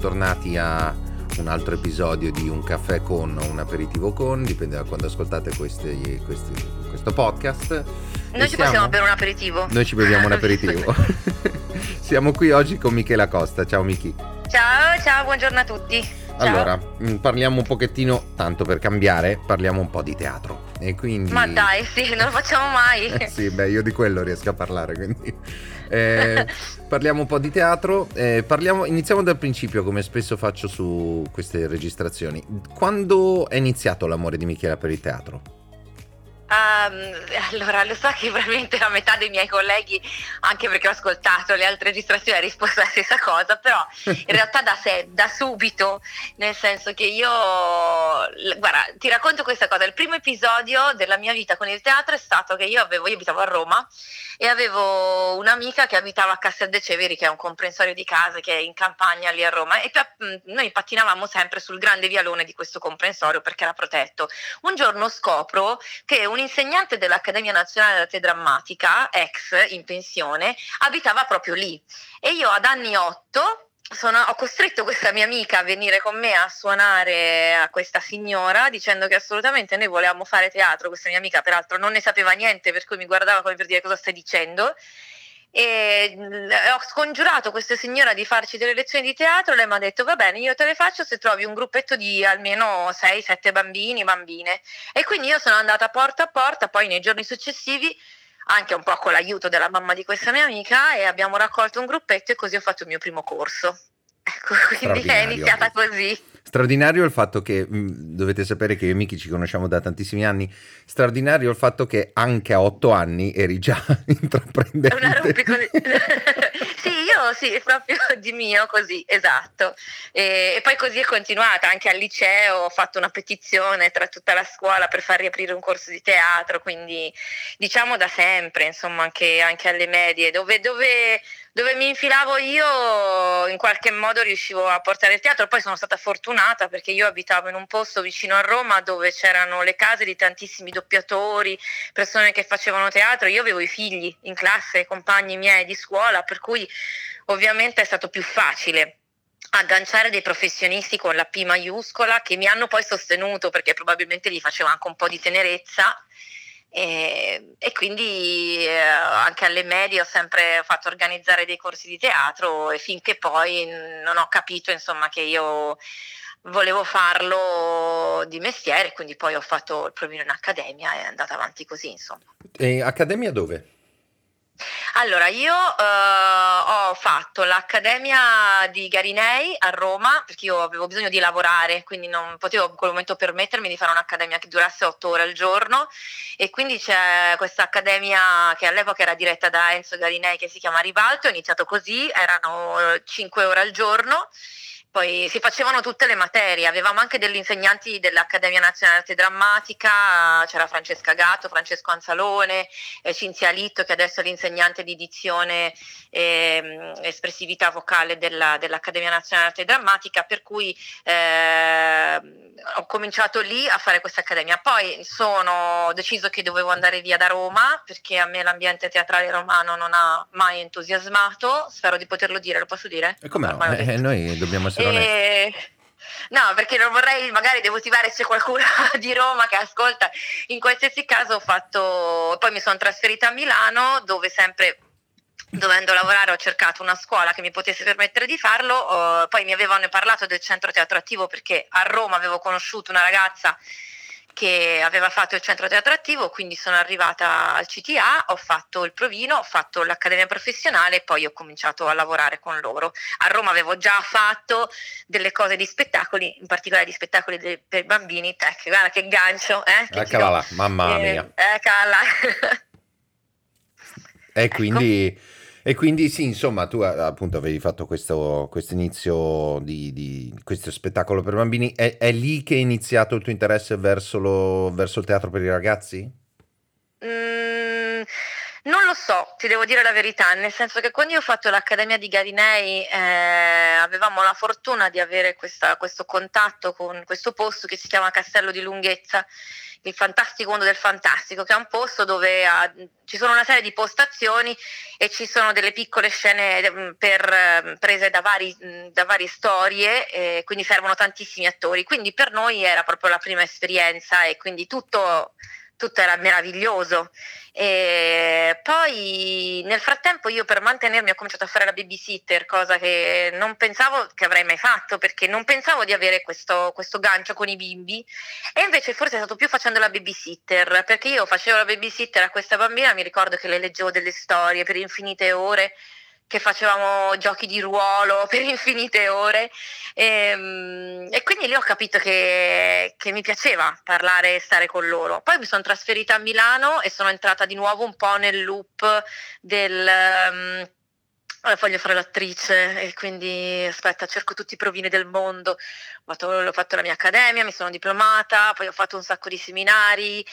tornati a un altro episodio di Un caffè con o un aperitivo con, dipende da quando ascoltate questi, questi, questo podcast. Noi ci possiamo bere un aperitivo. Noi ci beviamo un aperitivo. siamo qui oggi con Michela Costa. Ciao Michi. Ciao, ciao, buongiorno a tutti. Ciao. Allora, mm, parliamo un pochettino, tanto per cambiare, parliamo un po' di teatro. E quindi... Ma dai, sì, non lo facciamo mai. Eh, sì, beh, io di quello riesco a parlare, quindi... Eh, parliamo un po' di teatro, eh, parliamo, iniziamo dal principio come spesso faccio su queste registrazioni. Quando è iniziato l'amore di Michela per il teatro? Um, allora, lo so che probabilmente la metà dei miei colleghi, anche perché ho ascoltato le altre registrazioni, ha risposto la stessa cosa, però in realtà da, sé, da subito, nel senso che io, guarda, ti racconto questa cosa, il primo episodio della mia vita con il teatro è stato che io avevo, io abitavo a Roma e avevo un'amica che abitava a Castel de Ceveri, che è un comprensorio di case che è in campagna lì a Roma, e noi pattinavamo sempre sul grande vialone di questo comprensorio perché era protetto. Un giorno scopro che un insegnante dell'Accademia Nazionale d'Arte Drammatica, ex in pensione, abitava proprio lì. E io ad anni 8 sono, ho costretto questa mia amica a venire con me a suonare a questa signora dicendo che assolutamente noi volevamo fare teatro. Questa mia amica, peraltro, non ne sapeva niente, per cui mi guardava come per dire cosa stai dicendo. E ho scongiurato questa signora di farci delle lezioni di teatro. Lei mi ha detto: Va bene, io te le faccio se trovi un gruppetto di almeno 6-7 bambini, bambine. E quindi io sono andata porta a porta. Poi nei giorni successivi anche un po' con l'aiuto della mamma di questa mia amica e abbiamo raccolto un gruppetto e così ho fatto il mio primo corso. Ecco, quindi è iniziata così. Straordinario il fatto che, mm, dovete sapere che io e Miki ci conosciamo da tantissimi anni, straordinario il fatto che anche a otto anni eri già intraprendente. Una rompicoglioni. sì, io sì, proprio di mio così, esatto. E, e, poi così è continuata, anche al liceo ho fatto una petizione tra tutta la scuola per far riaprire un corso di teatro, quindi diciamo da sempre, insomma anche, anche alle medie, dove, dove dove mi infilavo io in qualche modo riuscivo a portare il teatro, poi sono stata fortunata perché io abitavo in un posto vicino a Roma dove c'erano le case di tantissimi doppiatori, persone che facevano teatro, io avevo i figli in classe, compagni miei di scuola, per cui ovviamente è stato più facile agganciare dei professionisti con la P maiuscola che mi hanno poi sostenuto perché probabilmente gli facevo anche un po' di tenerezza e, e, quindi eh, anche alle medie ho sempre fatto organizzare dei corsi di teatro e finché poi non ho capito insomma che io volevo farlo di mestiere, quindi poi ho fatto il provino in accademia e è andata avanti così insomma. E accademia dove? Allora, io eh, ho fatto l'accademia di Garinei a Roma perché io avevo bisogno di lavorare, quindi non potevo in quel momento permettermi di fare un'accademia che durasse otto ore al giorno. E quindi c'è questa accademia che all'epoca era diretta da Enzo Garinei che si chiama Ribalto, ho iniziato così, erano cinque ore al giorno poi si facevano tutte le materie, avevamo anche degli insegnanti dell'Accademia Nazionale Arte Drammatica, c'era Francesca Gatto, Francesco Anzalone, eh, Cinzia Litto che adesso è l'insegnante di dizione e eh, espressività vocale della, dell'Accademia Nazionale Arte Drammatica, per cui eh, ho cominciato lì a fare questa accademia. Poi sono, ho deciso che dovevo andare via da Roma perché a me l'ambiente teatrale romano non ha mai entusiasmato, spero di poterlo dire, lo posso dire? E come no? Eh, noi dobbiamo essere e... No, perché non vorrei magari demotivare se qualcuno di Roma che ascolta. In qualsiasi caso ho fatto, poi mi sono trasferita a Milano dove sempre dovendo lavorare ho cercato una scuola che mi potesse permettere di farlo, uh, poi mi avevano parlato del centro teatro attivo perché a Roma avevo conosciuto una ragazza che aveva fatto il centro teatro attivo, quindi sono arrivata al CTA, ho fatto il provino, ho fatto l'accademia professionale e poi ho cominciato a lavorare con loro. A Roma avevo già fatto delle cose di spettacoli, in particolare di spettacoli de- per bambini, ecco, guarda che gancio, eh? Che Eccola là, mamma eh, mia. Eccola là. e quindi... Ecco e quindi sì, insomma, tu appunto avevi fatto questo inizio di, di, questo spettacolo per bambini. È, è, lì che è iniziato il tuo interesse verso, lo, verso il teatro per i ragazzi? Mm, Non lo so, ti devo dire la verità, nel senso che quando io ho fatto l'Accademia di Garinei eh, avevamo la fortuna di avere questa, questo contatto con questo posto che si chiama Castello di Lunghezza, il fantastico mondo del fantastico, che è un posto dove ha, ci sono una serie di postazioni e ci sono delle piccole scene mm, per, mm, prese da, vari, mm, da varie storie, eh, quindi servono tantissimi attori. Quindi per noi era proprio la prima esperienza e quindi tutto tutto era meraviglioso. E poi nel frattempo io per mantenermi ho cominciato a fare la babysitter, cosa che non pensavo che avrei mai fatto, perché non pensavo di avere questo, questo gancio con i bimbi e invece forse è stato più facendo la babysitter, perché io facevo la babysitter a questa bambina, mi ricordo che le leggevo delle storie per infinite ore che facevamo giochi di ruolo per infinite ore e, ehm, e quindi lì ho capito che, che, mi piaceva parlare e stare con loro. Poi mi sono trasferita a Milano e sono entrata di nuovo un po' nel loop del... Um, voglio fare l'attrice e quindi aspetta, cerco tutti i provini del mondo. Ho fatto, ho fatto la mia accademia, mi sono diplomata, poi ho fatto un sacco di seminari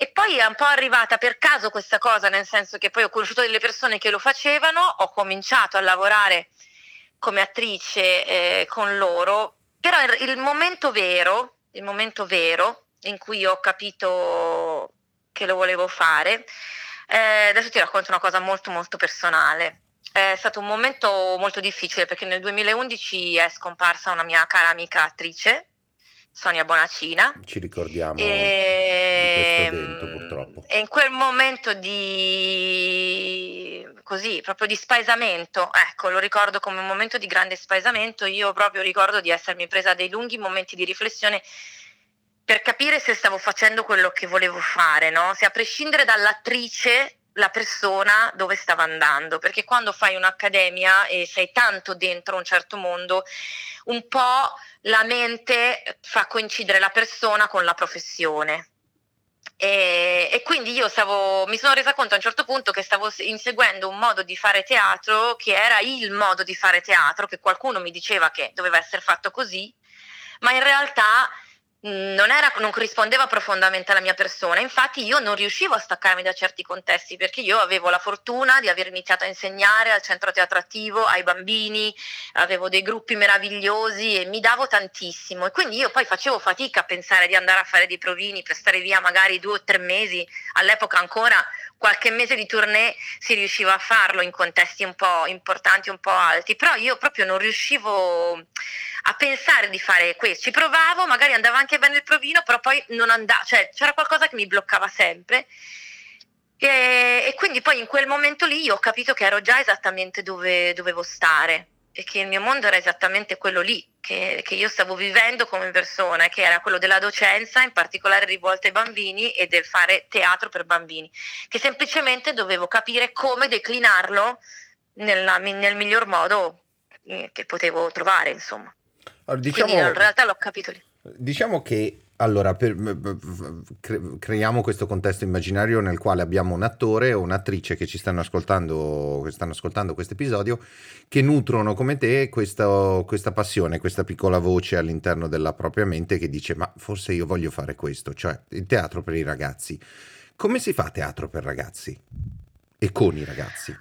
e poi è un po' arrivata per caso questa cosa, nel senso che poi ho conosciuto delle persone che lo facevano, ho cominciato a lavorare come attrice eh, con loro, però il, momento vero, il momento vero in cui ho capito che lo volevo fare, eh, adesso ti racconto una cosa molto molto personale. È stato un momento molto difficile perché nel 2011 è scomparsa una mia cara amica attrice Sonia Bonacina. Ci ricordiamo e... purtroppo. E in quel momento di così, proprio di spaesamento, ecco, lo ricordo come un momento di grande spaesamento, io proprio ricordo di essermi presa dei lunghi momenti di riflessione per capire se stavo facendo quello che volevo fare, no? Se a prescindere dall'attrice la persona dove stava andando, perché quando fai un'accademia e sei tanto dentro un certo mondo, un po' la mente fa coincidere la persona con la professione. E, e, quindi io stavo, mi sono resa conto a un certo punto che stavo inseguendo un modo di fare teatro che era il modo di fare teatro, che qualcuno mi diceva che doveva essere fatto così, ma in realtà non, era, non, corrispondeva profondamente alla mia persona, infatti io non riuscivo a staccarmi da certi contesti perché io avevo la fortuna di aver iniziato a insegnare al centro teatro attivo ai bambini, avevo dei gruppi meravigliosi e mi davo tantissimo. E quindi io poi facevo fatica a pensare di andare a fare dei provini per stare via magari due o tre mesi, all'epoca ancora qualche mese di tournée si riusciva a farlo in contesti un po' importanti, un po' alti, però io proprio non riuscivo a pensare di fare questo, ci provavo, magari andava anche bene il provino, però poi non andava, cioè c'era qualcosa che mi bloccava sempre. E, e quindi poi in quel momento lì io ho capito che ero già esattamente dove dovevo stare e che il mio mondo era esattamente quello lì, che, che, io stavo vivendo come persona, che era quello della docenza, in particolare rivolta ai bambini e del fare teatro per bambini, che semplicemente dovevo capire come declinarlo nella, nel miglior modo eh, che potevo trovare, insomma. Allora, diciamo, Quindi in realtà l'ho capito lì. Diciamo che allora, per, cre- creiamo questo contesto immaginario nel quale abbiamo un attore o un'attrice che ci stanno ascoltando, questo episodio, che nutrono come te questo, questa passione, questa piccola voce all'interno della propria mente che dice ma forse io voglio fare questo, cioè il teatro per i ragazzi. Come si fa teatro per ragazzi? E con i ragazzi?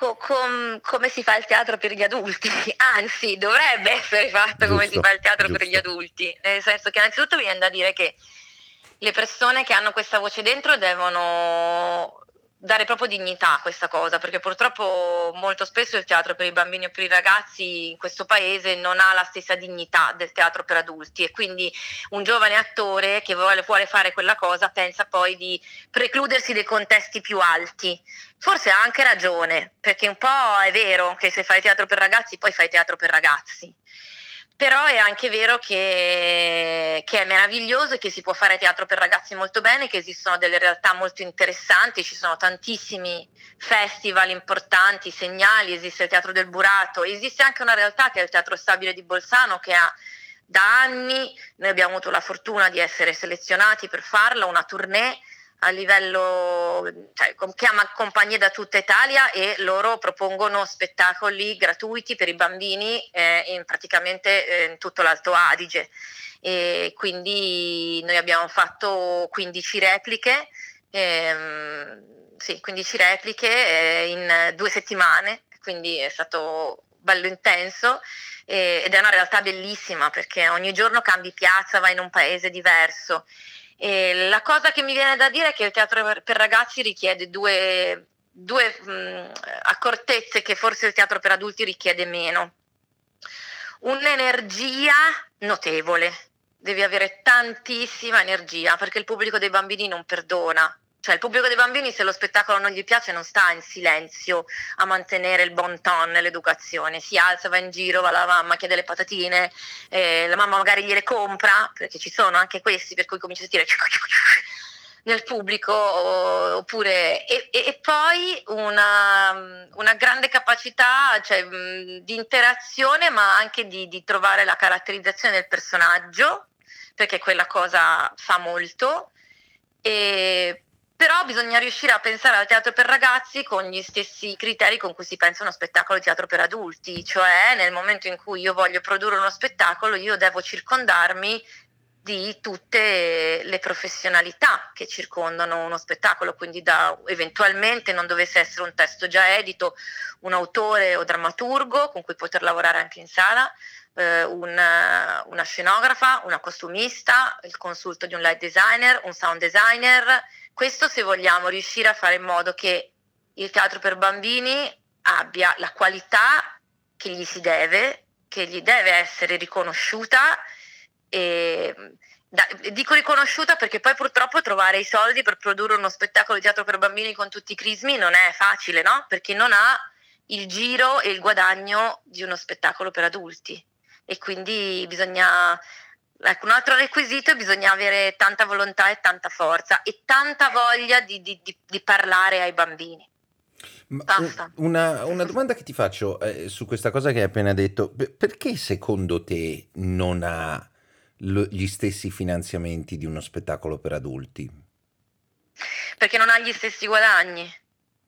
Co- com- come si fa il teatro per gli adulti, anzi dovrebbe essere fatto giusto, come si fa il teatro giusto. per gli adulti, nel senso che innanzitutto viene da dire che le persone che hanno questa voce dentro devono dare proprio dignità a questa cosa, perché purtroppo molto spesso il teatro per i bambini o per i ragazzi in questo paese non ha la stessa dignità del teatro per adulti e quindi un giovane attore che vuole, vuole fare quella cosa pensa poi di precludersi dei contesti più alti. Forse ha anche ragione, perché un po' è vero che se fai teatro per ragazzi poi fai teatro per ragazzi però è anche vero che, che, è meraviglioso e che si può fare teatro per ragazzi molto bene, che esistono delle realtà molto interessanti, ci sono tantissimi festival importanti, segnali, esiste il Teatro del Burato, esiste anche una realtà che è il Teatro Stabile di Bolzano che ha da anni, noi abbiamo avuto la fortuna di essere selezionati per farla, una tournée a livello, cioè, chiama compagnie da tutta Italia e loro propongono spettacoli gratuiti per i bambini eh, in praticamente eh, in tutto l'Alto Adige. E quindi noi abbiamo fatto 15 repliche Ehm, sì, 15 repliche eh, in due settimane, quindi è stato bello intenso ed è una realtà bellissima perché ogni giorno cambi piazza, vai in un paese diverso. E la cosa che mi viene da dire è che il teatro per ragazzi richiede due, due mh, accortezze che forse il teatro per adulti richiede meno. Un'energia notevole, devi avere tantissima energia perché il pubblico dei bambini non perdona. Cioè il pubblico dei bambini se lo spettacolo non gli piace non sta in silenzio a mantenere il bon ton l'educazione, si alza, va in giro, va la mamma, chiede le patatine, eh, la mamma magari gliele compra, perché ci sono anche questi per cui comincia a sentire nel pubblico oppure e, e poi una, una, grande capacità cioè, di interazione ma anche di, di trovare la caratterizzazione del personaggio perché quella cosa fa molto. E però bisogna riuscire a pensare al teatro per ragazzi con gli stessi criteri con cui si pensa a uno spettacolo di teatro per adulti, cioè nel momento in cui io voglio produrre uno spettacolo io devo circondarmi di tutte le professionalità che circondano uno spettacolo, quindi da eventualmente non dovesse essere un testo già edito, un autore o drammaturgo con cui poter lavorare anche in sala, eh, una, una scenografa, una costumista, il consulto di un light designer, un sound designer, questo se vogliamo riuscire a fare in modo che il teatro per bambini abbia la qualità che gli si deve, che gli deve essere riconosciuta e da, dico riconosciuta perché poi purtroppo trovare i soldi per produrre uno spettacolo di teatro per bambini con tutti i crismi non è facile, no? Perché non ha il giro e il guadagno di uno spettacolo per adulti e quindi bisogna Ecco, un altro requisito è bisogna avere tanta volontà e tanta forza e tanta voglia di, di, di, di parlare ai bambini. Una, una, domanda che ti faccio eh, su questa cosa che hai appena detto, perché secondo te non ha lo, gli stessi finanziamenti di uno spettacolo per adulti? Perché non ha gli stessi guadagni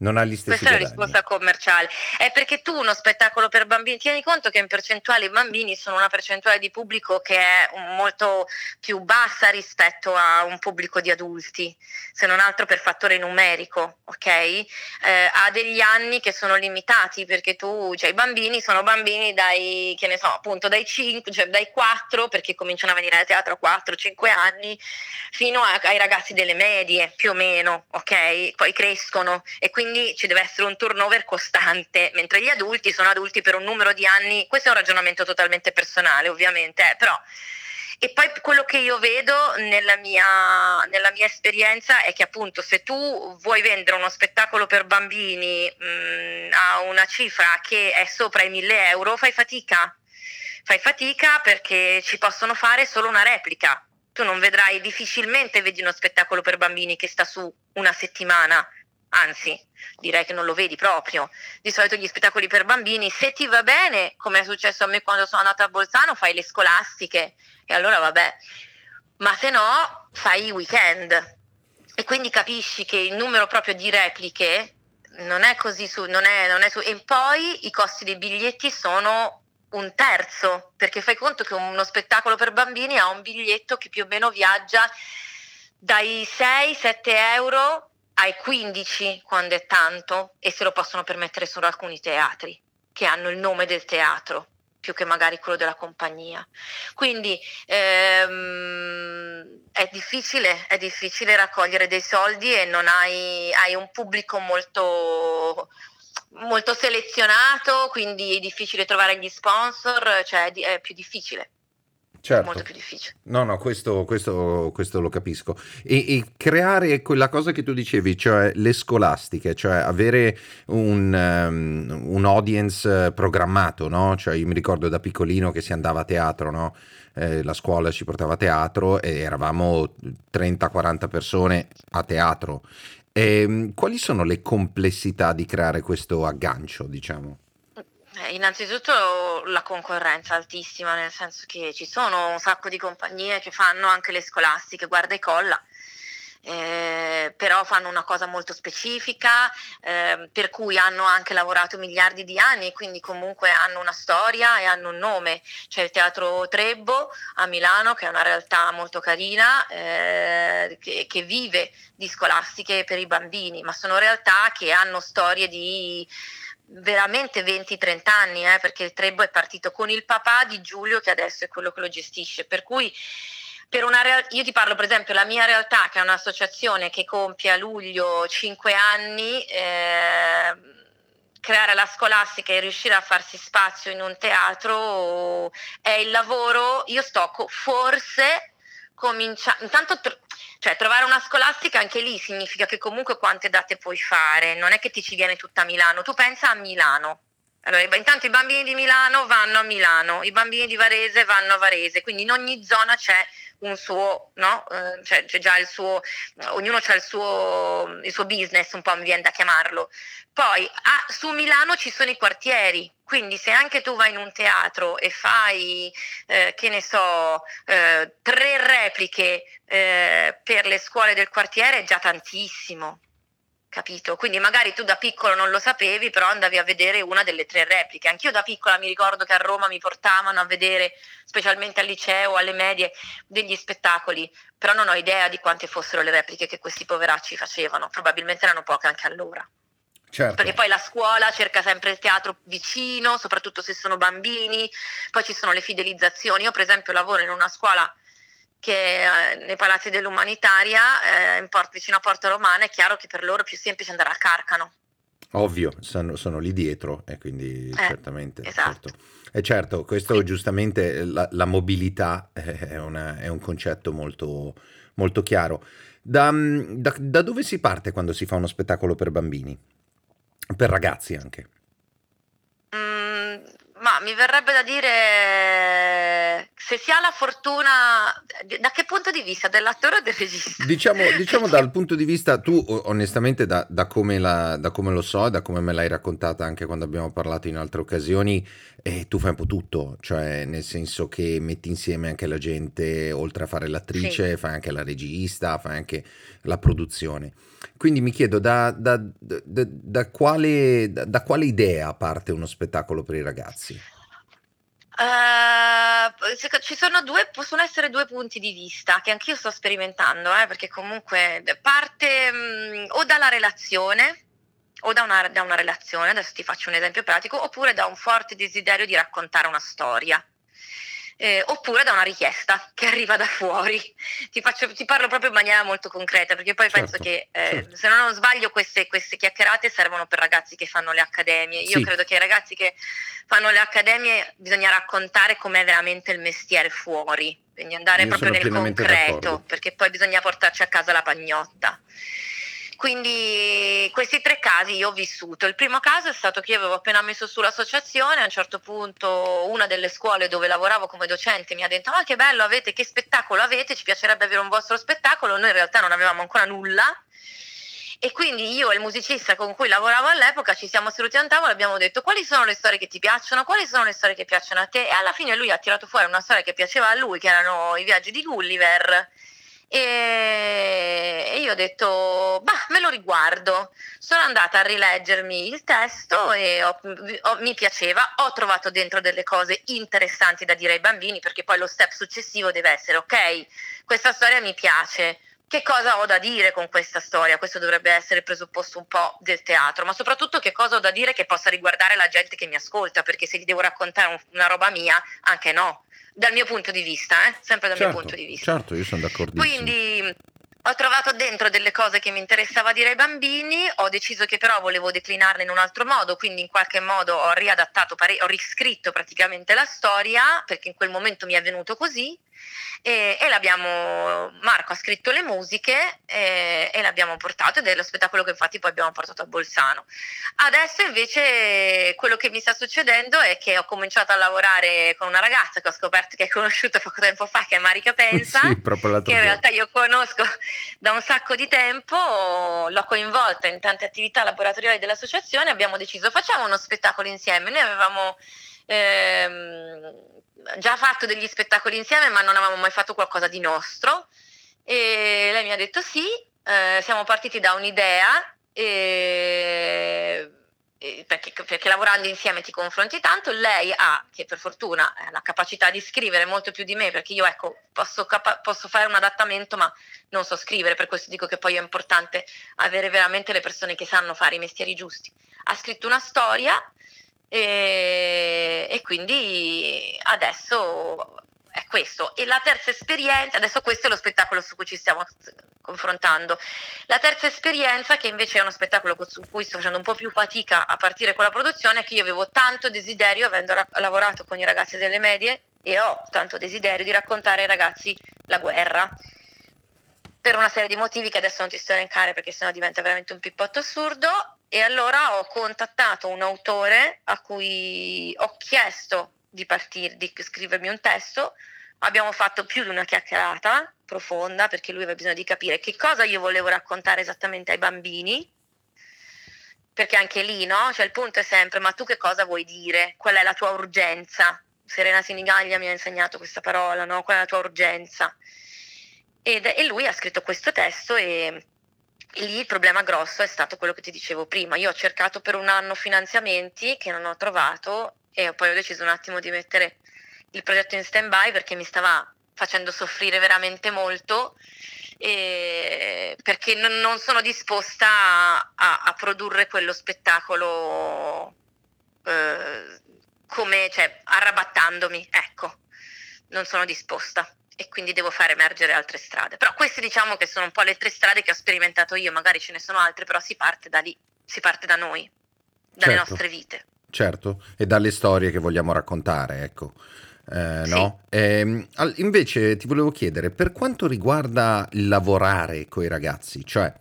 non ha gli stessi Questa guadagni. è la risposta commerciale. È perché tu uno spettacolo per bambini, tieni conto che in percentuale i bambini sono una percentuale di pubblico che è molto più bassa rispetto a un pubblico di adulti, se non altro per fattore numerico, ok? Eh, ha degli anni che sono limitati perché tu, cioè i bambini sono bambini dai, che ne so, appunto dai 5, cioè dai 4, perché cominciano a venire al teatro a 4-5 anni, fino a, ai ragazzi delle medie, più o meno, ok? Poi crescono e quindi quindi ci deve essere un turnover costante, mentre gli adulti sono adulti per un numero di anni, questo è un ragionamento totalmente personale ovviamente, eh, però... E poi quello che io vedo nella mia, nella mia, esperienza è che appunto se tu vuoi vendere uno spettacolo per bambini mh, mm, a una cifra che è sopra i 1000 euro, fai fatica. Fai fatica perché ci possono fare solo una replica. Tu non vedrai difficilmente vedi uno spettacolo per bambini che sta su una settimana anzi direi che non lo vedi proprio. Di solito gli spettacoli per bambini, se ti va bene, come è successo a me quando sono andata a Bolzano, fai le scolastiche. E allora vabbè, ma se no fai i weekend. E quindi capisci che il numero proprio di repliche non è così su, non è, non è su, e poi i costi dei biglietti sono un terzo, perché fai conto che uno spettacolo per bambini ha un biglietto che più o meno viaggia dai 6-7 euro ai 15 quando è tanto e se lo possono permettere solo alcuni teatri che hanno il nome del teatro più che magari quello della compagnia. Quindi ehm, è, difficile, è difficile raccogliere dei soldi e non hai, hai un pubblico molto, molto selezionato, quindi è difficile trovare gli sponsor, cioè è più difficile certo. molto più difficile. No, no, questo, questo, questo lo capisco. E, e, creare quella cosa che tu dicevi, cioè le scolastiche, cioè avere un, um, un audience programmato, no? Cioè io mi ricordo da piccolino che si andava a teatro, no? Eh, la scuola ci portava a teatro e eravamo 30-40 persone a teatro. E, ehm, quali sono le complessità di creare questo aggancio, diciamo? Eh, innanzitutto la concorrenza altissima, nel senso che ci sono un sacco di compagnie che fanno anche le scolastiche, guarda e colla. eh, però fanno una cosa molto specifica, eh, per cui hanno anche lavorato miliardi di anni e quindi comunque hanno una storia e hanno un nome. C'è il Teatro Trebbo a Milano, che è una realtà molto carina, eh, che, che vive di scolastiche per i bambini, ma sono realtà che hanno storie di veramente 20-30 anni, eh, perché Trebbo è partito con il papà di Giulio che adesso è quello che lo gestisce, per cui per una real- io ti parlo per esempio la mia realtà che è un'associazione che compie a luglio 5 anni, eh, creare la scolastica e riuscire a farsi spazio in un teatro è il lavoro, io sto co- forse cominciando, intanto tr- cioè trovare una scolastica anche lì significa che comunque quante date puoi fare, non è che ti ci viene tutta a Milano, tu pensa a Milano. Allora, intanto i bambini di Milano vanno a Milano, i bambini di Varese vanno a Varese, quindi in ogni zona c'è un suo, no? Eh, cioè, c'è già il suo, ognuno ha il suo, il suo business, un po' mi viene da chiamarlo. Poi ah, su Milano ci sono i quartieri, quindi se anche tu vai in un teatro e fai, eh, che ne so, eh, tre repliche eh, per le scuole del quartiere è già tantissimo capito? Quindi magari tu da piccolo non lo sapevi, però andavi a vedere una delle tre repliche. Anch'io da piccola mi ricordo che a Roma mi portavano a vedere, specialmente al liceo, alle medie, degli spettacoli, però non ho idea di quante fossero le repliche che questi poveracci facevano, probabilmente erano poche anche allora. Certo. Perché poi la scuola cerca sempre il teatro vicino, soprattutto se sono bambini, poi ci sono le fidelizzazioni. Io per esempio lavoro in una scuola che eh, nei palazzi dell'umanitaria, eh, Port, vicino a Porto Romana, è chiaro che per loro è più semplice andare a Carcano. Ovvio, sono, sono lì dietro e quindi eh, certamente. Esatto. Certo. E certo, questo sì. giustamente, la, la mobilità è, una, è, un concetto molto, molto chiaro. Da, da, da dove si parte quando si fa uno spettacolo per bambini? Per ragazzi anche? Ma mi verrebbe da dire se si ha la fortuna, da che punto di vista? Dell'attore o del regista? Diciamo, diciamo dal punto di vista, tu onestamente da, da, come la, da, come lo so, da come me l'hai raccontata anche quando abbiamo parlato in altre occasioni, eh, tu fai un po' tutto, cioè nel senso che metti insieme anche la gente, oltre a fare l'attrice, sì. fai anche la regista, fai anche la produzione. Quindi mi chiedo da, da, da, da quale, quale, idea parte uno spettacolo per i ragazzi? Uh, ci sono due, possono essere due punti di vista che anch'io sto sperimentando, eh, perché comunque parte mh, mm, o dalla relazione o da una, da una relazione, adesso ti faccio un esempio pratico, oppure da un forte desiderio di raccontare una storia eh, oppure da una richiesta che arriva da fuori. Ti, faccio, ti, parlo proprio in maniera molto concreta perché poi certo, penso che eh, certo. se non sbaglio queste, queste, chiacchierate servono per ragazzi che fanno le accademie. Io sì. credo che ai ragazzi che fanno le accademie bisogna raccontare com'è veramente il mestiere fuori, quindi andare Io proprio nel concreto d'accordo. perché poi bisogna portarci a casa la pagnotta. Quindi questi tre casi io ho vissuto. Il primo caso è stato che io avevo appena messo su l'associazione, a un certo punto una delle scuole dove lavoravo come docente mi ha detto ma che bello avete, che spettacolo avete, ci piacerebbe avere un vostro spettacolo, noi in realtà non avevamo ancora nulla. E quindi io e il musicista con cui lavoravo all'epoca ci siamo seduti a un tavolo e abbiamo detto quali sono le storie che ti piacciono, quali sono le storie che piacciono a te. E alla fine lui ha tirato fuori una storia che piaceva a lui, che erano i viaggi di Gulliver e io ho detto, bah, me lo riguardo. Sono andata a rileggermi il testo e ho, ho, mi piaceva, ho trovato dentro delle cose interessanti da dire ai bambini, perché poi lo step successivo deve essere, ok, questa storia mi piace, che cosa ho da dire con questa storia? Questo dovrebbe essere il presupposto un po' del teatro, ma soprattutto che cosa ho da dire che possa riguardare la gente che mi ascolta, perché se gli devo raccontare una roba mia, anche no dal mio punto di vista, eh? sempre dal certo, mio punto di vista. Certo, io sono d'accordo. Quindi ho trovato dentro delle cose che mi interessava dire ai bambini, ho deciso che però volevo declinarle in un altro modo, quindi in qualche modo ho riadattato, ho riscritto praticamente la storia, perché in quel momento mi è venuto così e, e l'abbiamo, Marco ha scritto le musiche e, e, l'abbiamo portato ed è lo spettacolo che infatti poi abbiamo portato a Bolzano. Adesso invece quello che mi sta succedendo è che ho cominciato a lavorare con una ragazza che ho scoperto che hai conosciuto poco tempo fa, che è Marica Pensa, sì, che in realtà io conosco da un sacco di tempo, l'ho coinvolta in tante attività laboratoriali dell'associazione, abbiamo deciso facciamo uno spettacolo insieme, noi avevamo ehm, già fatto degli spettacoli insieme, ma non avevamo mai fatto qualcosa di nostro. E lei mi ha detto sì, eh, siamo partiti da un'idea e perché, perché, lavorando insieme ti confronti tanto, lei ha, che per fortuna ha la capacità di scrivere molto più di me, perché io ecco, posso, capa- posso, fare un adattamento ma non so scrivere, per questo dico che poi è importante avere veramente le persone che sanno fare i mestieri giusti. Ha scritto una storia e, e quindi adesso è questo. E la terza esperienza, adesso questo è lo spettacolo su cui ci stiamo confrontando. La terza esperienza, che invece è uno spettacolo su cui sto facendo un po' più fatica a partire con la produzione, è che io avevo tanto desiderio, avendo ra- lavorato con i ragazzi delle medie, e ho tanto desiderio di raccontare ai ragazzi la guerra. Per una serie di motivi che adesso non ti sto elencare perché sennò diventa veramente un pippotto assurdo. E allora ho contattato un autore a cui ho chiesto di partire, di scrivermi un testo. Abbiamo fatto più di una chiacchierata profonda perché lui aveva bisogno di capire che cosa io volevo raccontare esattamente ai bambini. Perché anche lì, no? Cioè il punto è sempre, ma tu che cosa vuoi dire? Qual è la tua urgenza? Serena Sinigaglia mi ha insegnato questa parola, no? Qual è la tua urgenza? Ed, e lui ha scritto questo testo e, lì il problema grosso è stato quello che ti dicevo prima. Io ho cercato per un anno finanziamenti che non ho trovato e poi ho deciso un attimo di mettere il progetto in stand by perché mi stava facendo soffrire veramente molto perché non, sono disposta a, a, a produrre quello spettacolo eh, come, cioè, arrabattandomi, ecco, non sono disposta e quindi devo fare emergere altre strade. Però queste diciamo che sono un po' le tre strade che ho sperimentato io, magari ce ne sono altre, però si parte da lì, si parte da noi, dalle certo. nostre vite. Certo, e dalle storie che vogliamo raccontare, ecco. Eh, sì. no? eh, invece ti volevo chiedere, per quanto riguarda il lavorare con i ragazzi, cioè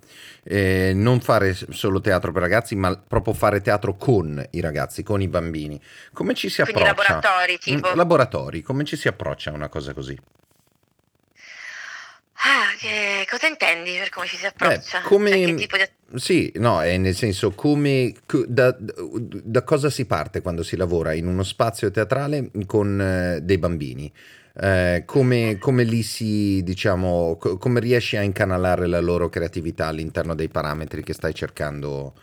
eh, non fare solo teatro per ragazzi, ma proprio fare teatro con i ragazzi, con i bambini, come ci si approccia? Quindi laboratori, tipo? Mm, laboratori, come ci si approccia a una cosa così? Ah, che cosa intendi per come ci si approccia? Eh, come... Cioè, tipo di... Sì, no, è nel senso come da, da, cosa si parte quando si lavora in uno spazio teatrale con eh, dei bambini? Eh, come, come lì si, diciamo, co- come riesci a incanalare la loro creatività all'interno dei parametri che stai cercando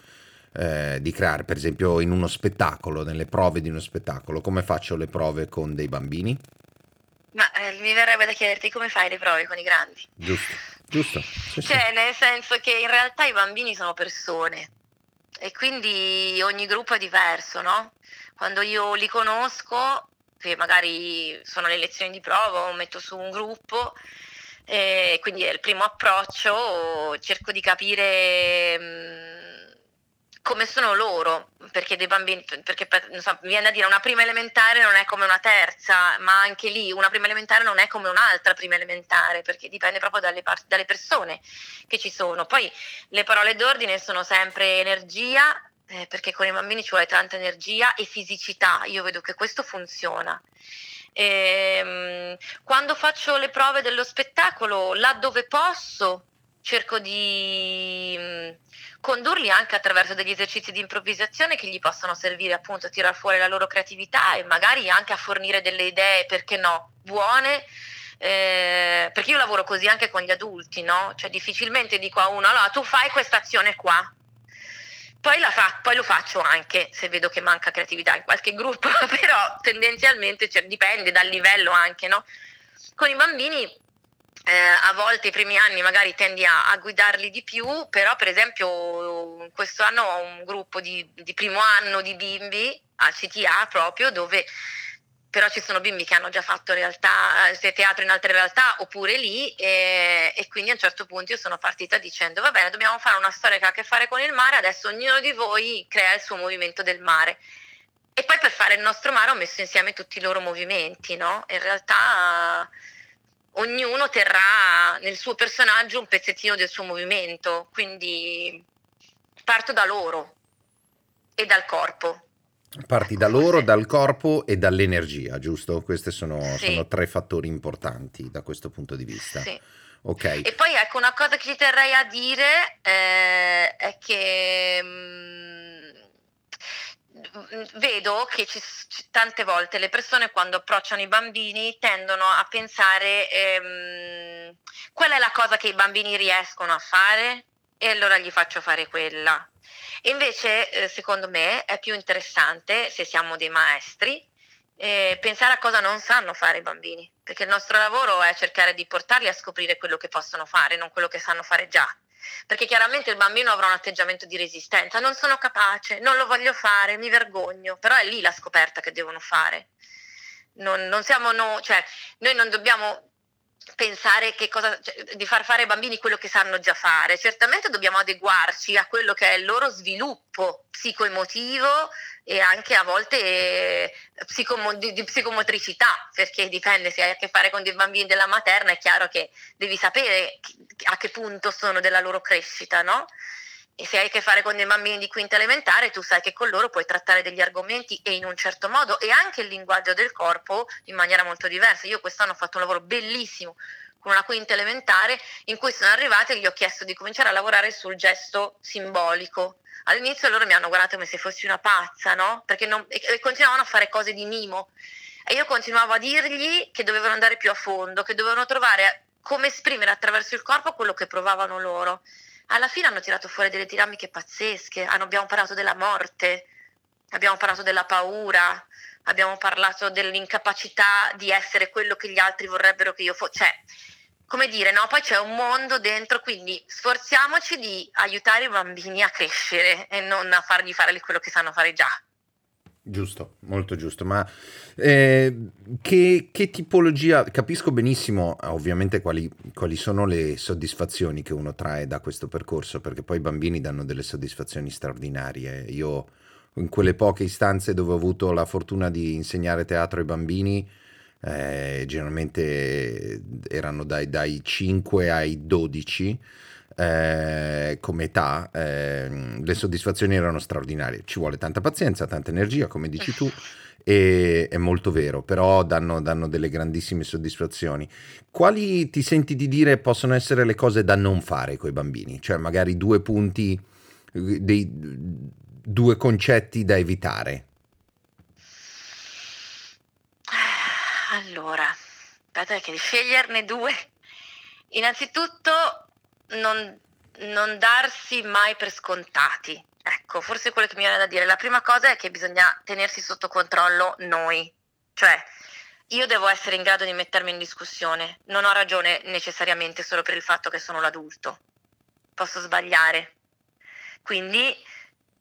eh, di creare? Per esempio in uno spettacolo, nelle prove di uno spettacolo, come faccio le prove con dei bambini? Ma eh, mi verrebbe da chiederti come fai le prove con i grandi? Giusto, giusto. Sì, cioè, sì. nel senso che in realtà i bambini sono persone e quindi ogni gruppo è diverso, no? Quando io li conosco, che magari sono le lezioni di prova o metto su un gruppo, e quindi è il primo approccio, cerco di capire... Mh, mm, come sono loro, perché dei bambini, perché so, viene da dire una prima elementare non è come una terza, ma anche lì una prima elementare non è come un'altra prima elementare, perché dipende proprio dalle, par- dalle persone che ci sono. Poi le parole d'ordine sono sempre energia, eh, perché con i bambini ci vuole tanta energia e fisicità, io vedo che questo funziona. E, ehm, quando faccio le prove dello spettacolo, là dove posso, cerco di mm, condurli anche attraverso degli esercizi di improvvisazione che gli possono servire appunto a tirar fuori la loro creatività e magari anche a fornire delle idee, perché no, buone. Eh, perché io lavoro così anche con gli adulti, no? Cioè difficilmente dico a uno, allora tu fai questa azione qua, poi, fa, poi, lo faccio anche se vedo che manca creatività in qualche gruppo, però tendenzialmente cioè, dipende dal livello anche, no? Con i bambini eh, a volte i primi anni magari tendi a, a, guidarli di più, però per esempio questo anno ho un gruppo di, di primo anno di bimbi al CTA proprio dove però ci sono bimbi che hanno già fatto realtà, teatro in altre realtà oppure lì e, e, quindi a un certo punto io sono partita dicendo va bene dobbiamo fare una storia che ha a che fare con il mare, adesso ognuno di voi crea il suo movimento del mare e poi per fare il nostro mare ho messo insieme tutti i loro movimenti, no? In realtà ognuno terrà nel suo personaggio un pezzettino del suo movimento, quindi parto da loro e dal corpo. Parti da loro, dal corpo e dall'energia, giusto? Questi sono, sì. sono, tre fattori importanti da questo punto di vista. Sì. Okay. E poi ecco una cosa che ci terrei a dire eh, è che mh, mm, vedo che ci, tante volte le persone quando approcciano i bambini tendono a pensare ehm, qual è la cosa che i bambini riescono a fare e allora gli faccio fare quella. Invece, eh, secondo me, è più interessante, se siamo dei maestri, eh, pensare a cosa non sanno fare i bambini, perché il nostro lavoro è cercare di portarli a scoprire quello che possono fare, non quello che sanno fare già. Perché chiaramente il bambino avrà un atteggiamento di resistenza, non sono capace, non lo voglio fare, mi vergogno, però è lì la scoperta che devono fare. Non, non siamo no, cioè, noi non dobbiamo pensare cosa, cioè, di far fare ai bambini quello che sanno già fare. Certamente dobbiamo adeguarci a quello che è il loro sviluppo psicoemotivo e anche a volte eh, psicomo- di, psicomotricità, perché dipende se hai a che fare con dei bambini della materna, è chiaro che devi sapere a che punto sono della loro crescita, no? E se hai a che fare con dei bambini di quinta elementare, tu sai che con loro puoi trattare degli argomenti e in un certo modo e anche il linguaggio del corpo in maniera molto diversa. Io quest'anno ho fatto un lavoro bellissimo con una quinta elementare in cui sono arrivata e gli ho chiesto di cominciare a lavorare sul gesto simbolico. All'inizio loro mi hanno guardato come se fossi una pazza, no? Perché non, e, continuavano a fare cose di mimo. E io continuavo a dirgli che dovevano andare più a fondo, che dovevano trovare come esprimere attraverso il corpo quello che provavano loro alla fine hanno tirato fuori delle dinamiche pazzesche, abbiamo parlato della morte, abbiamo parlato della paura, abbiamo parlato dell'incapacità di essere quello che gli altri vorrebbero che io fossi. Cioè, come dire, no? Poi c'è un mondo dentro, quindi sforziamoci di aiutare i bambini a crescere e non a fargli fare quello che sanno fare già. Giusto, molto giusto, ma eh, che, che, tipologia, capisco benissimo ovviamente quali, quali, sono le soddisfazioni che uno trae da questo percorso, perché poi i bambini danno delle soddisfazioni straordinarie. Io in quelle poche istanze dove ho avuto la fortuna di insegnare teatro ai bambini, eh, generalmente erano dai, dai 5 ai 12, eh, come età, eh, le soddisfazioni erano straordinarie. Ci vuole tanta pazienza, tanta energia, come dici tu, e è molto vero, però danno, danno delle grandissime soddisfazioni. Quali ti senti di dire possono essere le cose da non fare con i bambini? Cioè magari due punti, dei, due concetti da evitare. Allora, aspetta che sceglierne due. Innanzitutto non, non darsi mai per scontati. Ecco, forse quello che mi viene da dire. La prima cosa è che bisogna tenersi sotto controllo noi. Cioè, io devo essere in grado di mettermi in discussione. Non ho ragione necessariamente solo per il fatto che sono l'adulto. Posso sbagliare. Quindi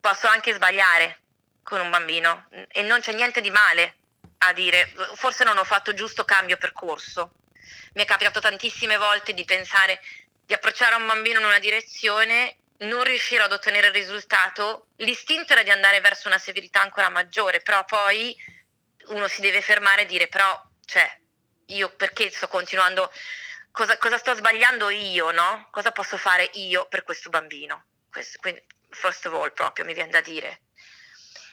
posso anche sbagliare con un bambino e non c'è niente di male a dire forse non ho fatto giusto cambio percorso. Mi è capitato tantissime volte di pensare di approcciare un bambino in una direzione, non riuscire ad ottenere il risultato, l'istinto era di andare verso una severità ancora maggiore, però poi uno si deve fermare e dire però, cioè, io perché sto continuando, cosa, cosa sto sbagliando io, no? Cosa posso fare io per questo bambino? Questo, quindi, first of all, proprio mi viene da dire.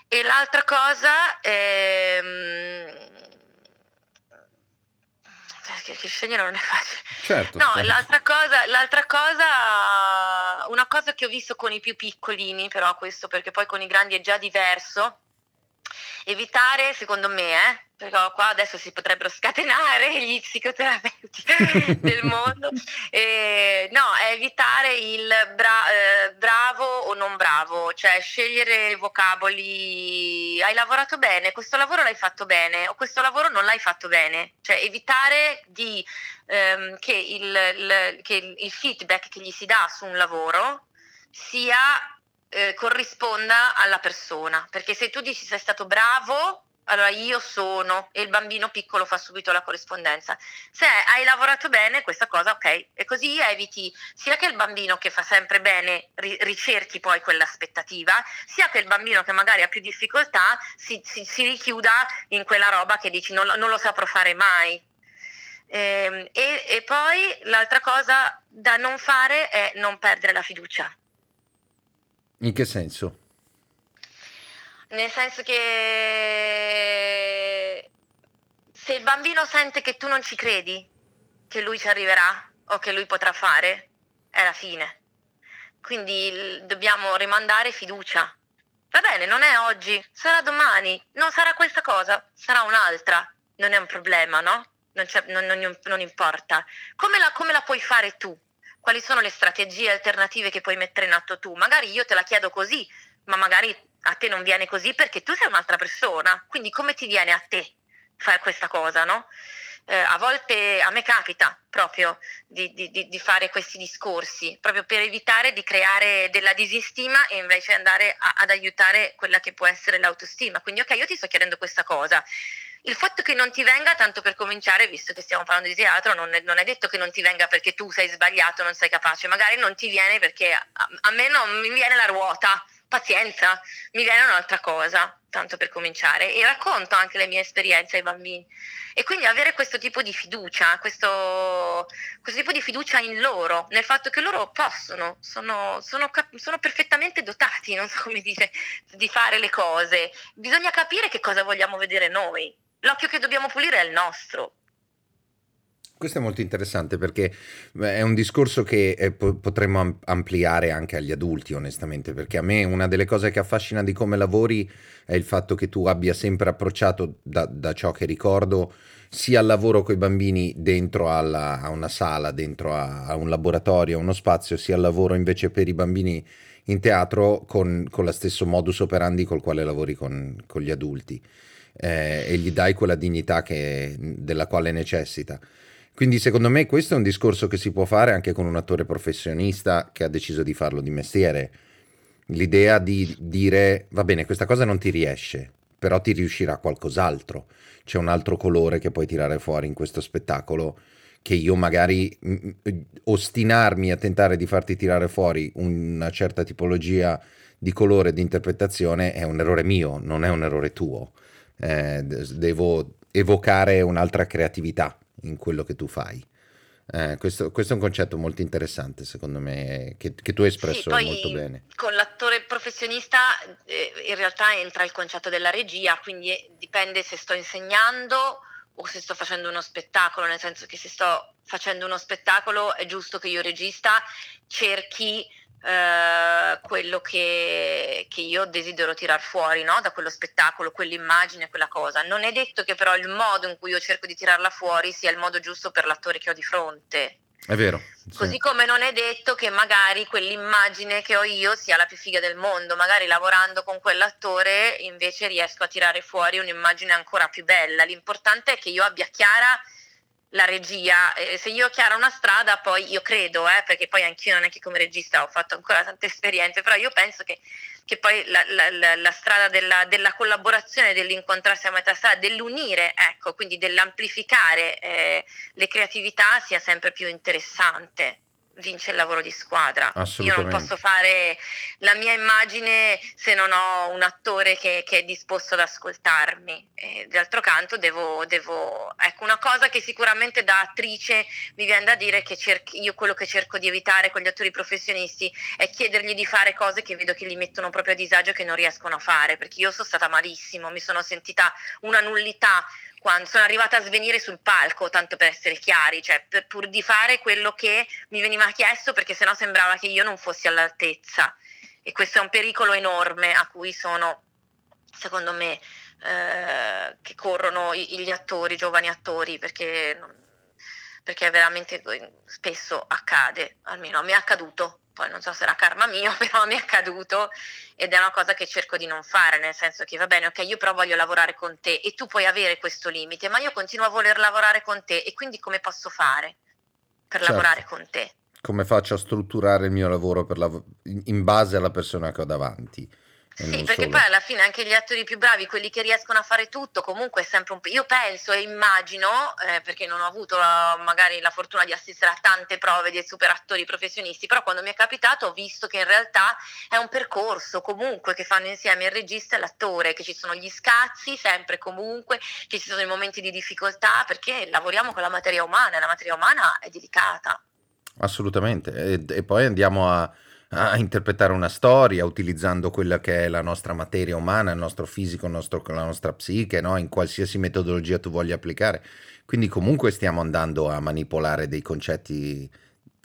E l'altra cosa ehm, perché scegliere non è facile. Certo, no, certo. L'altra, cosa, l'altra cosa, una cosa che ho visto con i più piccolini, però questo perché poi con i grandi è già diverso, evitare, secondo me, eh, perché qua adesso si potrebbero scatenare gli psicoterapeuti del mondo, eh, no, è evitare il bra- eh, bravo o non bravo, cioè scegliere i vocaboli, hai lavorato bene, questo lavoro l'hai fatto bene o questo lavoro non l'hai fatto bene, cioè evitare di, ehm, che, il, il, che il feedback che gli si dà su un lavoro sia eh, corrisponda alla persona, perché se tu dici sei stato bravo, allora io sono e il bambino piccolo fa subito la corrispondenza. Se hai lavorato bene, questa cosa ok, e così eviti sia che il bambino che fa sempre bene ri- ricerchi poi quell'aspettativa, sia che il bambino che magari ha più difficoltà si, si, si richiuda in quella roba che dici non, non lo saprò fare mai. Ehm, e, e poi l'altra cosa da non fare è non perdere la fiducia in che senso? Nel senso che se il bambino sente che tu non ci credi, che lui ci arriverà o che lui potrà fare, è la fine. Quindi dobbiamo rimandare fiducia. Va bene, non è oggi, sarà domani, non sarà questa cosa, sarà un'altra. Non è un problema, no? non, non, non, non importa. Come la, come la puoi fare tu? Quali sono le strategie alternative che puoi mettere in atto tu? Magari io te la chiedo così, ma magari a te non viene così perché tu sei un'altra persona. Quindi come ti viene a te fare questa cosa, no? Eh, a volte a me capita proprio di, di, di, fare questi discorsi, proprio per evitare di creare della disistima e invece andare a, ad aiutare quella che può essere l'autostima. Quindi ok, io ti sto chiedendo questa cosa, il fatto che non ti venga, tanto per cominciare, visto che stiamo parlando di teatro, non è, non è, detto che non ti venga perché tu sei sbagliato, non sei capace, magari non ti viene perché a, a me non mi viene la ruota, pazienza, mi viene un'altra cosa, tanto per cominciare, e racconto anche le mie esperienze ai bambini. E quindi avere questo tipo di fiducia, questo, questo tipo di fiducia in loro, nel fatto che loro possono, sono, sono, sono perfettamente dotati, non so come dire, di fare le cose. Bisogna capire che cosa vogliamo vedere noi l'occhio che dobbiamo pulire è il nostro. Questo è molto interessante perché è un discorso che eh, potremmo ampliare anche agli adulti, onestamente, perché a me una delle cose che affascina di come lavori è il fatto che tu abbia sempre approcciato, da, da ciò che ricordo, sia al lavoro con i bambini dentro alla, a una sala, dentro a, a, un laboratorio, a uno spazio, sia al lavoro invece per i bambini in teatro con, con lo stesso modus operandi col quale lavori con, con gli adulti eh, e gli dai quella dignità che, della quale necessita. Quindi secondo me questo è un discorso che si può fare anche con un attore professionista che ha deciso di farlo di mestiere. L'idea di dire va bene, questa cosa non ti riesce, però ti riuscirà qualcos'altro. C'è un altro colore che puoi tirare fuori in questo spettacolo che io magari ostinarmi a tentare di farti tirare fuori una certa tipologia di colore di interpretazione è un errore mio, non è un errore tuo eh, devo evocare un'altra creatività in quello che tu fai. Eh, questo, questo, è un concetto molto interessante, secondo me, che, che tu hai espresso sì, molto bene. Con l'attore professionista eh, in realtà entra il concetto della regia, quindi dipende se sto insegnando o se sto facendo uno spettacolo, nel senso che se sto facendo uno spettacolo è giusto che io regista cerchi eh, quello che, che, io desidero tirar fuori no? da quello spettacolo, quell'immagine, quella cosa. Non è detto che però il modo in cui io cerco di tirarla fuori sia il modo giusto per l'attore che ho di fronte. È vero. Sì. Così come non è detto che magari quell'immagine che ho io sia la più figa del mondo, magari lavorando con quell'attore invece riesco a tirare fuori un'immagine ancora più bella. L'importante è che io abbia chiara la regia, eh, se io ho chiara una strada, poi io credo, eh, perché poi anch'io non è che come regista ho fatto ancora tante esperienze, però io penso che, che poi la, la, la strada della, della, collaborazione, dell'incontrarsi a metà strada, dell'unire, ecco, quindi dell'amplificare eh, le creatività sia sempre più interessante vince il lavoro di squadra. Io non posso fare la mia immagine se non ho un attore che, che è disposto ad ascoltarmi. E, d'altro canto devo, devo, Ecco, una cosa che sicuramente da attrice mi viene da dire che cerchi, io quello che cerco di evitare con gli attori professionisti è chiedergli di fare cose che vedo che li mettono proprio a disagio e che non riescono a fare, perché io sono stata malissimo, mi sono sentita una nullità quando sono arrivata a svenire sul palco, tanto per essere chiari, cioè per, pur di fare quello che mi veniva chiesto perché sennò sembrava che io non fossi all'altezza. E questo è un pericolo enorme a cui sono, secondo me, eh, che corrono gli attori, i giovani attori, perché, perché veramente spesso accade, almeno a me è accaduto poi non so se era karma mio, però mi è accaduto ed è una cosa che cerco di non fare, nel senso che va bene, ok, io però voglio lavorare con te e tu puoi avere questo limite, ma io continuo a voler lavorare con te e quindi come posso fare per certo. lavorare con te? Come faccio a strutturare il mio lavoro lav- in base alla persona che ho davanti? Sì, perché solo. poi alla fine anche gli attori più bravi, quelli che riescono a fare tutto, comunque è sempre un po'. Io penso e immagino, eh, perché non ho avuto la, magari la fortuna di assistere a tante prove di super attori professionisti, però quando mi è capitato ho visto che in realtà è un percorso comunque che fanno insieme il regista e l'attore, che ci sono gli scazzi sempre comunque, che ci sono i momenti di difficoltà, perché lavoriamo con la materia umana e la materia umana è delicata. Assolutamente, e, e poi andiamo a a interpretare una storia utilizzando quella che è la nostra materia umana, il nostro fisico, il nostro, la nostra psiche, no? in qualsiasi metodologia tu voglia applicare. Quindi comunque stiamo andando a manipolare dei concetti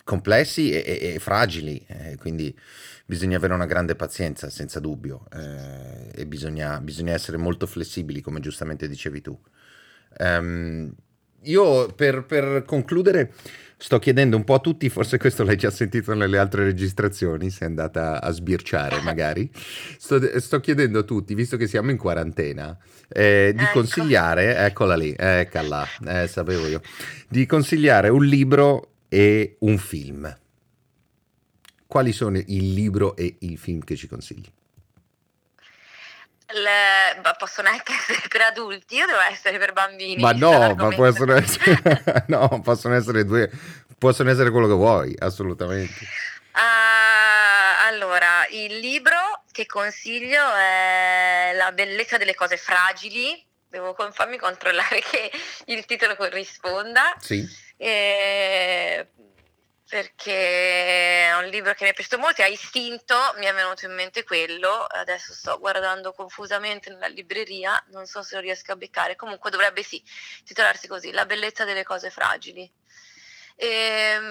complessi e, e, e fragili, eh, quindi bisogna avere una grande pazienza, senza dubbio, eh, e bisogna, bisogna, essere molto flessibili, come giustamente dicevi tu. Um, io per, per concludere sto chiedendo un po' a tutti, forse questo l'hai già sentito nelle altre registrazioni, sei andata a sbirciare magari, sto, sto chiedendo a tutti, visto che siamo in quarantena, eh, di ecco. consigliare, eccola lì, eccola, eh, sapevo io, di consigliare un libro e un film. Quali sono il libro e il film che ci consigli? Le, possono anche essere per adulti o devo essere per bambini? Ma no, ma possono essere, no, possono essere due, possono essere quello che vuoi, assolutamente. Uh, allora, il libro che consiglio è La bellezza delle cose fragili. Devo farmi controllare che il titolo corrisponda. Sì. E perché è un libro che mi è piaciuto molto e a istinto mi è venuto in mente quello, adesso sto guardando confusamente nella libreria, non so se lo riesco a beccare, comunque dovrebbe sì, titolarsi così, La bellezza delle cose fragili. Ehm,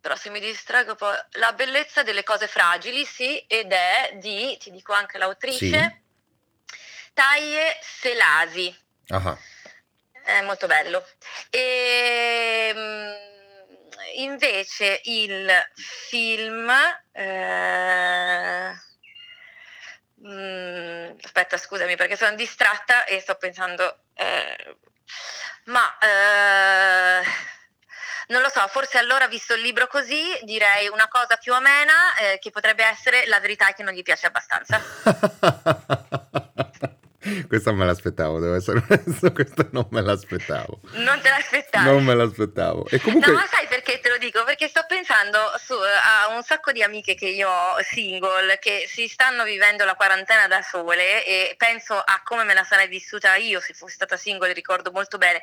però se mi distraggo poi, La bellezza delle cose fragili, sì, ed è di, ti dico anche l'autrice, sì. Taie Selasi. Uh-huh. È molto bello. Ehm, invece il film... Eh, mm, aspetta, scusami perché sono distratta e sto pensando... Eh, ma... Eh, non lo so, forse allora visto il libro così direi una cosa più amena eh, che potrebbe essere la verità è che non gli piace abbastanza. Questa me l'aspettavo, devo essere onesto, questa non me l'aspettavo. Non te l'aspettavi? Non me l'aspettavo. E comunque... No, ma sai perché te lo dico? Perché sto pensando su, a un sacco di amiche che io ho single che si stanno vivendo la quarantena da sole e penso a come me la sarei vissuta io se fossi stata single, ricordo molto bene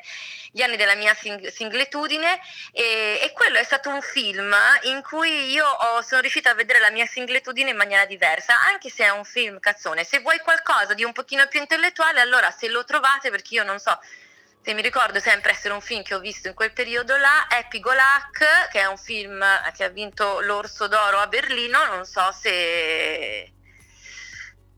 gli anni della mia sing- singletudine e, e, quello è stato un film in cui io ho, sono riuscita a vedere la mia singletudine in maniera diversa, anche se è un film cazzone. Se vuoi qualcosa di un pochino più intellettuale, allora se lo trovate, perché io non so se mi ricordo sempre essere un film che ho visto in quel periodo là, Happy Go Luck, che è un film che ha vinto l'Orso d'Oro a Berlino, non so se...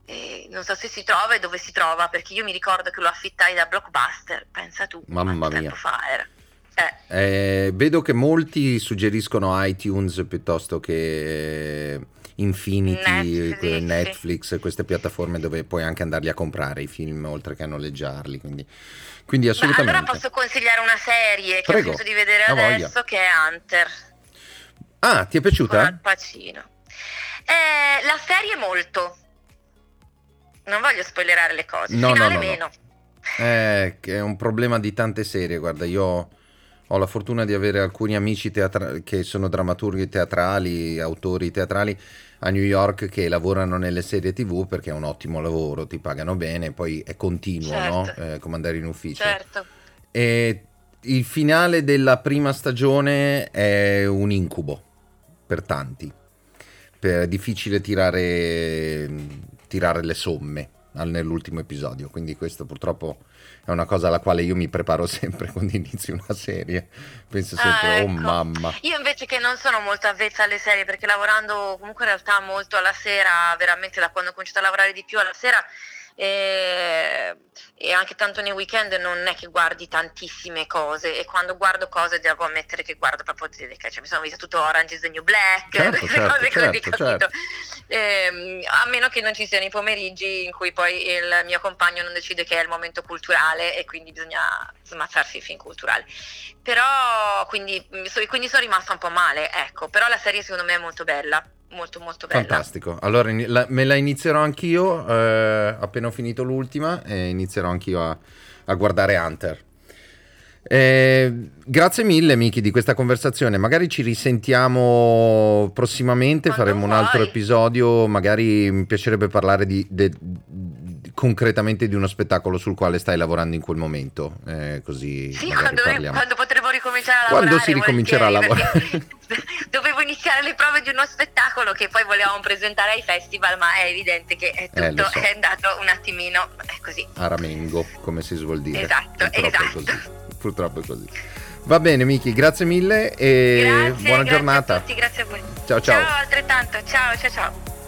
Eh, non so se si trova e dove si trova, perché io mi ricordo che lo affittai da Blockbuster, pensa tu, Mamma mia. tempo fa era. Eh. Eh, vedo che molti suggeriscono iTunes piuttosto che Infinity, Netflix, Netflix queste piattaforme dove puoi anche andarli a comprare i film oltre che a noleggiarli. Quindi, quindi assolutamente. Ma allora posso consigliare una serie che Prego. ho finito di vedere adesso voglia. che è Hunter. Ah, ti è piaciuta? Con Al Pacino. Eh, la serie molto. Non voglio spoilerare le cose. No, Finale no, no, meno. No. Eh, è un problema di tante serie. Guarda, io ho la fortuna di avere alcuni amici teatra- che sono drammaturghi teatrali, autori teatrali a New York che lavorano nelle serie tv perché è un ottimo lavoro, ti pagano bene, poi è continuo, certo. no? eh, come andare in ufficio. Certo. E il finale della prima stagione è un incubo per tanti. è difficile tirare, tirare le somme nell'ultimo episodio, quindi questo purtroppo è una cosa alla quale io mi preparo sempre quando inizio una serie. Penso sempre, ah, ecco. oh mamma. Io invece che non sono molto avvezza alle serie, perché lavorando comunque in realtà molto alla sera, veramente da quando ho cominciato a lavorare di più alla sera, e, e, anche tanto nei weekend non è che guardi tantissime cose e quando guardo cose devo ammettere che guardo proprio cioè, mi sono vista tutto Orange is the New Black certo, certo, cose certo, così certo. Eh, a meno che non ci siano i pomeriggi in cui poi il mio compagno non decide che è il momento culturale e quindi bisogna smazzarsi i film culturali. Però quindi, quindi sono rimasta un po' male ecco. Però la serie secondo me è molto bella molto molto bella. Fantastico. Allora la, me la inizierò anch'io eh, appena ho finito l'ultima e inizierò anch'io a, a guardare Hunter. Eh, grazie mille Miki di questa conversazione, magari ci risentiamo prossimamente, Quando faremo vuoi. un altro episodio, magari mi piacerebbe parlare di, de, concretamente di uno spettacolo sul quale stai lavorando in quel momento, eh, così sì, quando, quando, potremo ricominciare a lavorare. Quando si ricomincerà a lavorare. dovevo iniziare le prove di uno spettacolo che poi volevamo presentare ai festival, ma è evidente che è eh, tutto eh, so. è andato un attimino è così. A ramengo, come si suol dire. Esatto, Purtroppo esatto. È così. Purtroppo è così. Va bene Miki, grazie mille e grazie, buona grazie giornata. A tutti, grazie a voi. Ciao ciao. Ciao altrettanto, ciao ciao ciao.